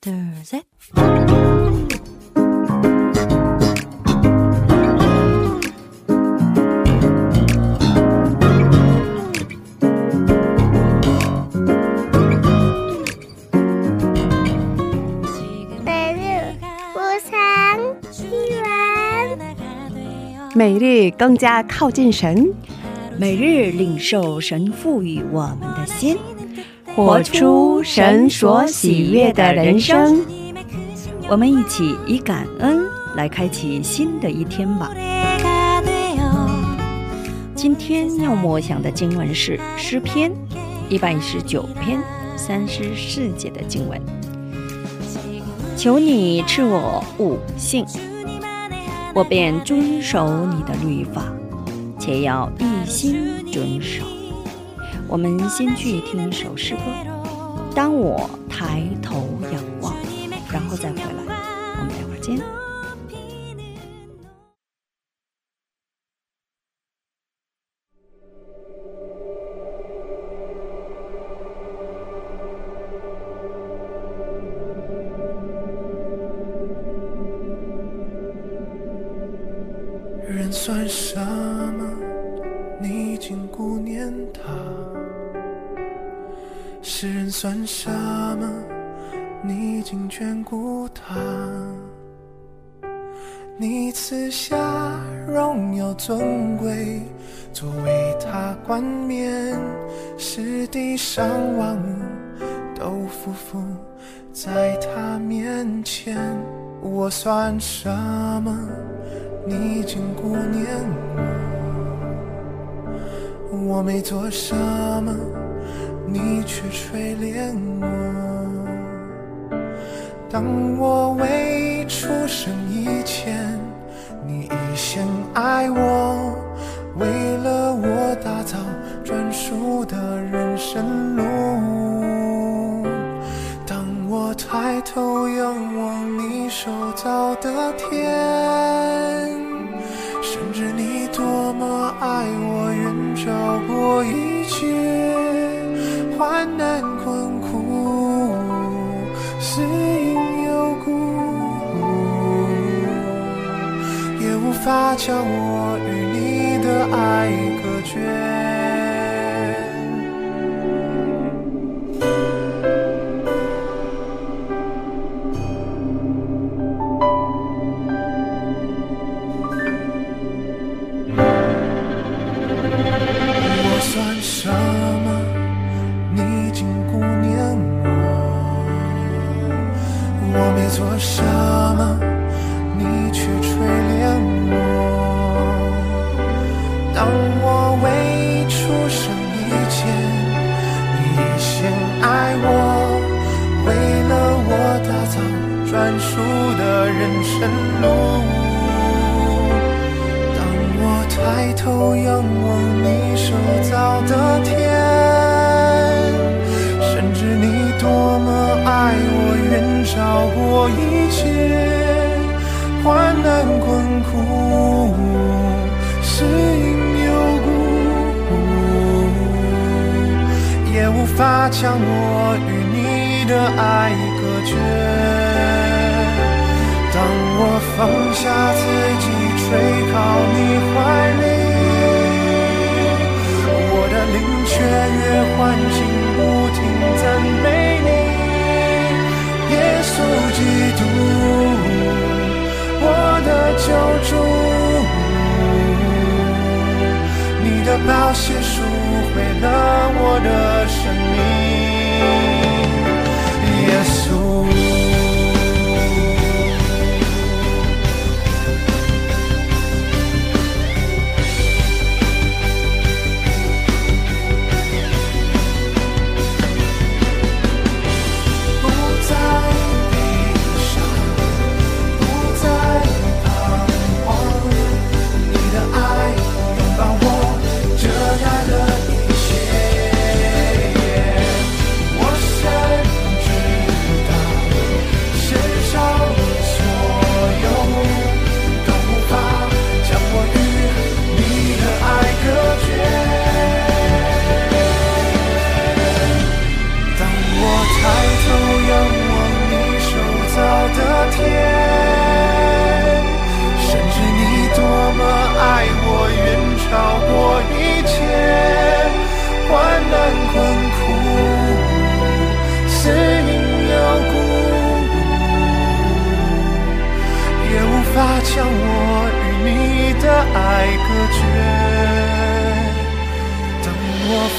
there's a 每日更加靠近神，每日领受神赋予我们的心。活出神所喜悦的人生。我们一起以感恩来开启新的一天吧。今天要默想的经文是诗篇一百一十九篇三十四节的经文。求你赐我悟性，我便遵守你的律法，且要一心遵守。我们先去听一首诗歌。当我抬头仰望，然后再回来。我们待会儿见。人算什世人算什么？你已经眷顾他。你赐下荣耀尊贵，作为他。冠冕，使地上万物都匍匐在他。面前。我算什么？你已经顾念我，我没做什么，你却垂怜我。当我未出生以前，你已先爱我，为了我打造专属的人生路。当我抬头仰望你手造的天，是因有故，也无法将我与你的爱隔绝。头仰望你手造的天，深知你多么爱我，远超过一切患难困苦，是因有故，也无法将我与你的爱隔绝。当我放下自己，垂靠你怀里，雀跃欢欣，不停赞美你，耶稣基督，我的救主，你的宝血赎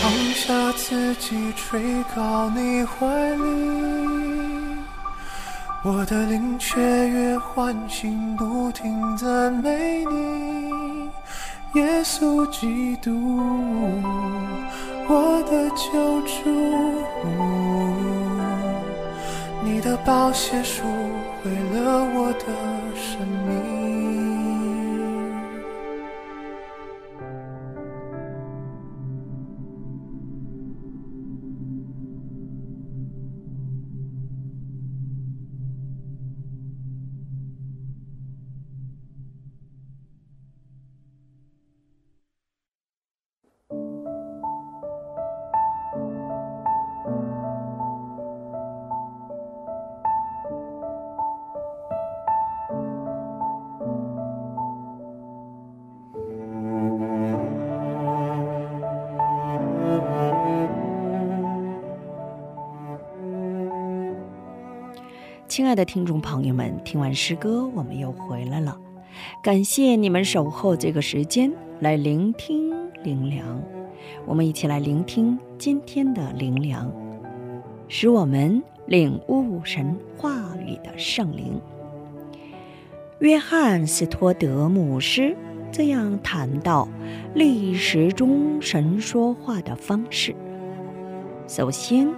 放下自己，垂靠你怀里，我的灵雀跃欢欣，不停赞美你，耶稣基督，我的救主。你的宝血赎回了我的生命。亲爱的听众朋友们，听完诗歌，我们又回来了。感谢你们守候这个时间来聆听灵粮。我们一起来聆听今天的灵粮，使我们领悟神话语的圣灵。约翰斯托德牧师这样谈到历史中神说话的方式：首先，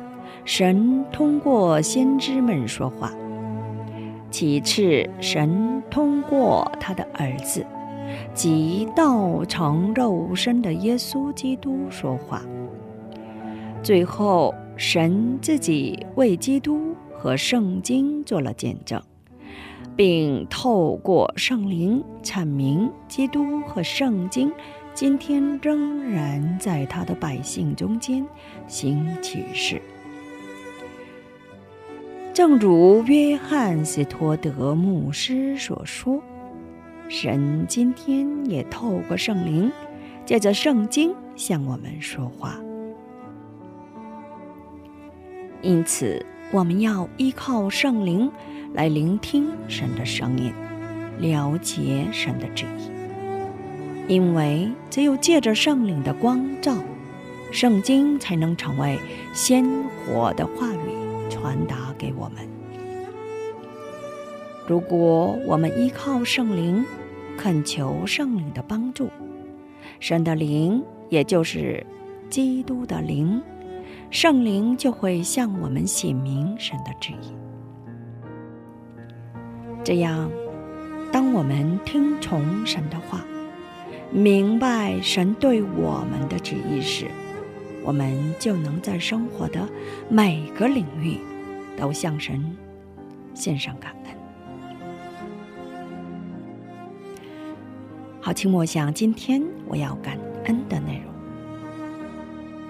神通过先知们说话。其次，神通过他的儿子，即道成肉身的耶稣基督说话。最后，神自己为基督和圣经做了见证，并透过圣灵阐明基督和圣经今天仍然在他的百姓中间行启示。正如约翰斯托德牧师所说，神今天也透过圣灵，借着圣经向我们说话。因此，我们要依靠圣灵来聆听神的声音，了解神的旨意。因为只有借着圣灵的光照，圣经才能成为鲜活的话语。传达给我们。如果我们依靠圣灵，恳求圣灵的帮助，神的灵，也就是基督的灵，圣灵就会向我们显明神的旨意。这样，当我们听从神的话，明白神对我们的旨意时，我们就能在生活的每个领域。都向神献上感恩。好，请默想今天我要感恩的内容。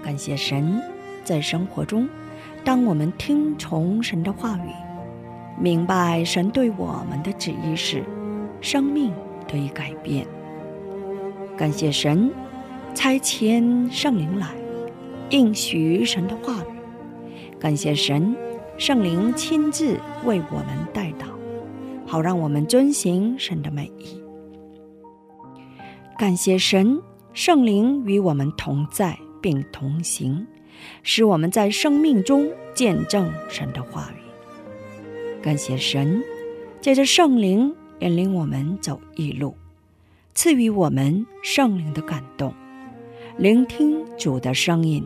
感谢神，在生活中，当我们听从神的话语，明白神对我们的旨意时，生命得以改变。感谢神，差遣圣灵来应许神的话语。感谢神。圣灵亲自为我们代祷，好让我们遵行神的美意。感谢神，圣灵与我们同在并同行，使我们在生命中见证神的话语。感谢神，借着圣灵引领我们走一路，赐予我们圣灵的感动，聆听主的声音，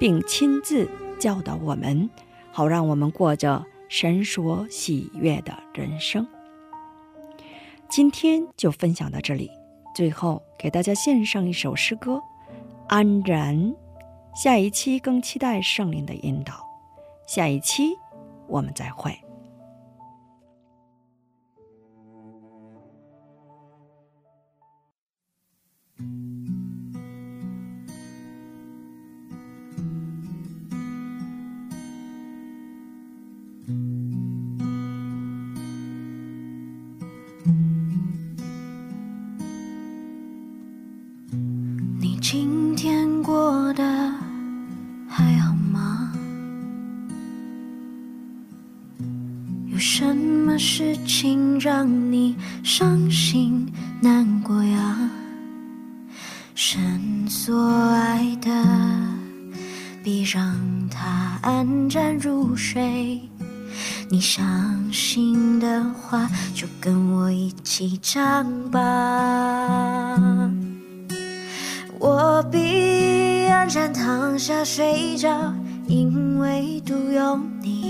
并亲自教导我们。好，让我们过着神所喜悦的人生。今天就分享到这里，最后给大家献上一首诗歌《安然》。下一期更期待圣灵的引导，下一期我们再会。让你伤心难过呀？深所爱的，别让他安然入睡。你伤心的话，就跟我一起唱吧。我必安然躺下睡着，因为独有你。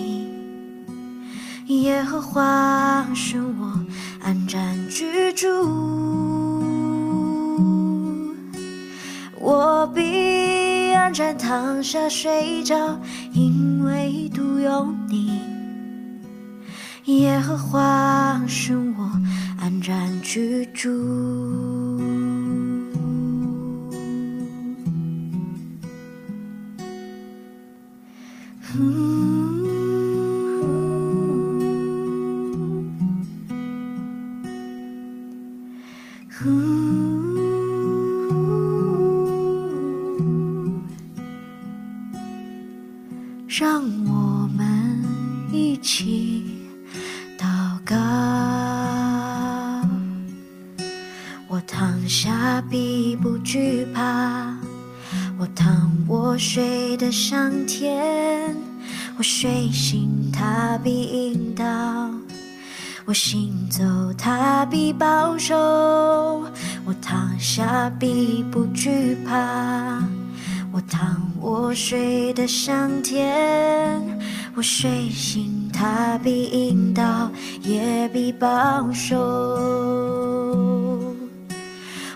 耶和华是我安然居住，我必安然躺下睡着，因为独有你。耶和华是我安然居住。让我们一起祷告。我躺下必不惧怕，我躺我睡得香甜，我睡醒他必引导，我行走他必保守，我躺下必不惧怕。我躺，我睡得香甜，我睡醒，他必引导，也必保守。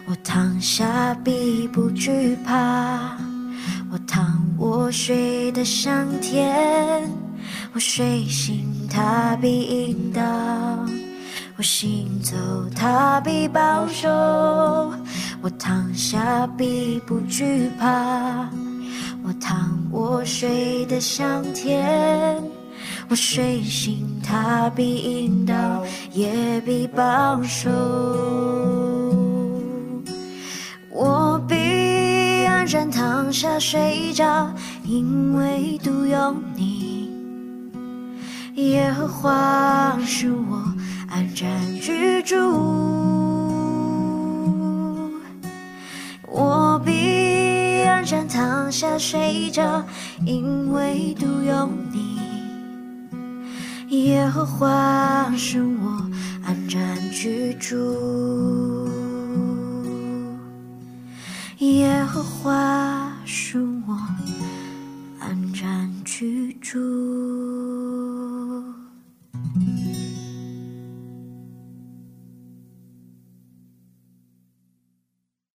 我躺下必不惧怕，我躺，我睡得香甜，我睡醒，他必引导，我行走，他必保守。我躺下必不惧怕，我躺我睡得香甜，我睡醒他必引导，也必保守。我必安然躺下睡着，因为独有你。耶和华是我安然居住。我必安然躺下睡着，因为独有你，耶和华是我安然居住。耶和华是我安然居住。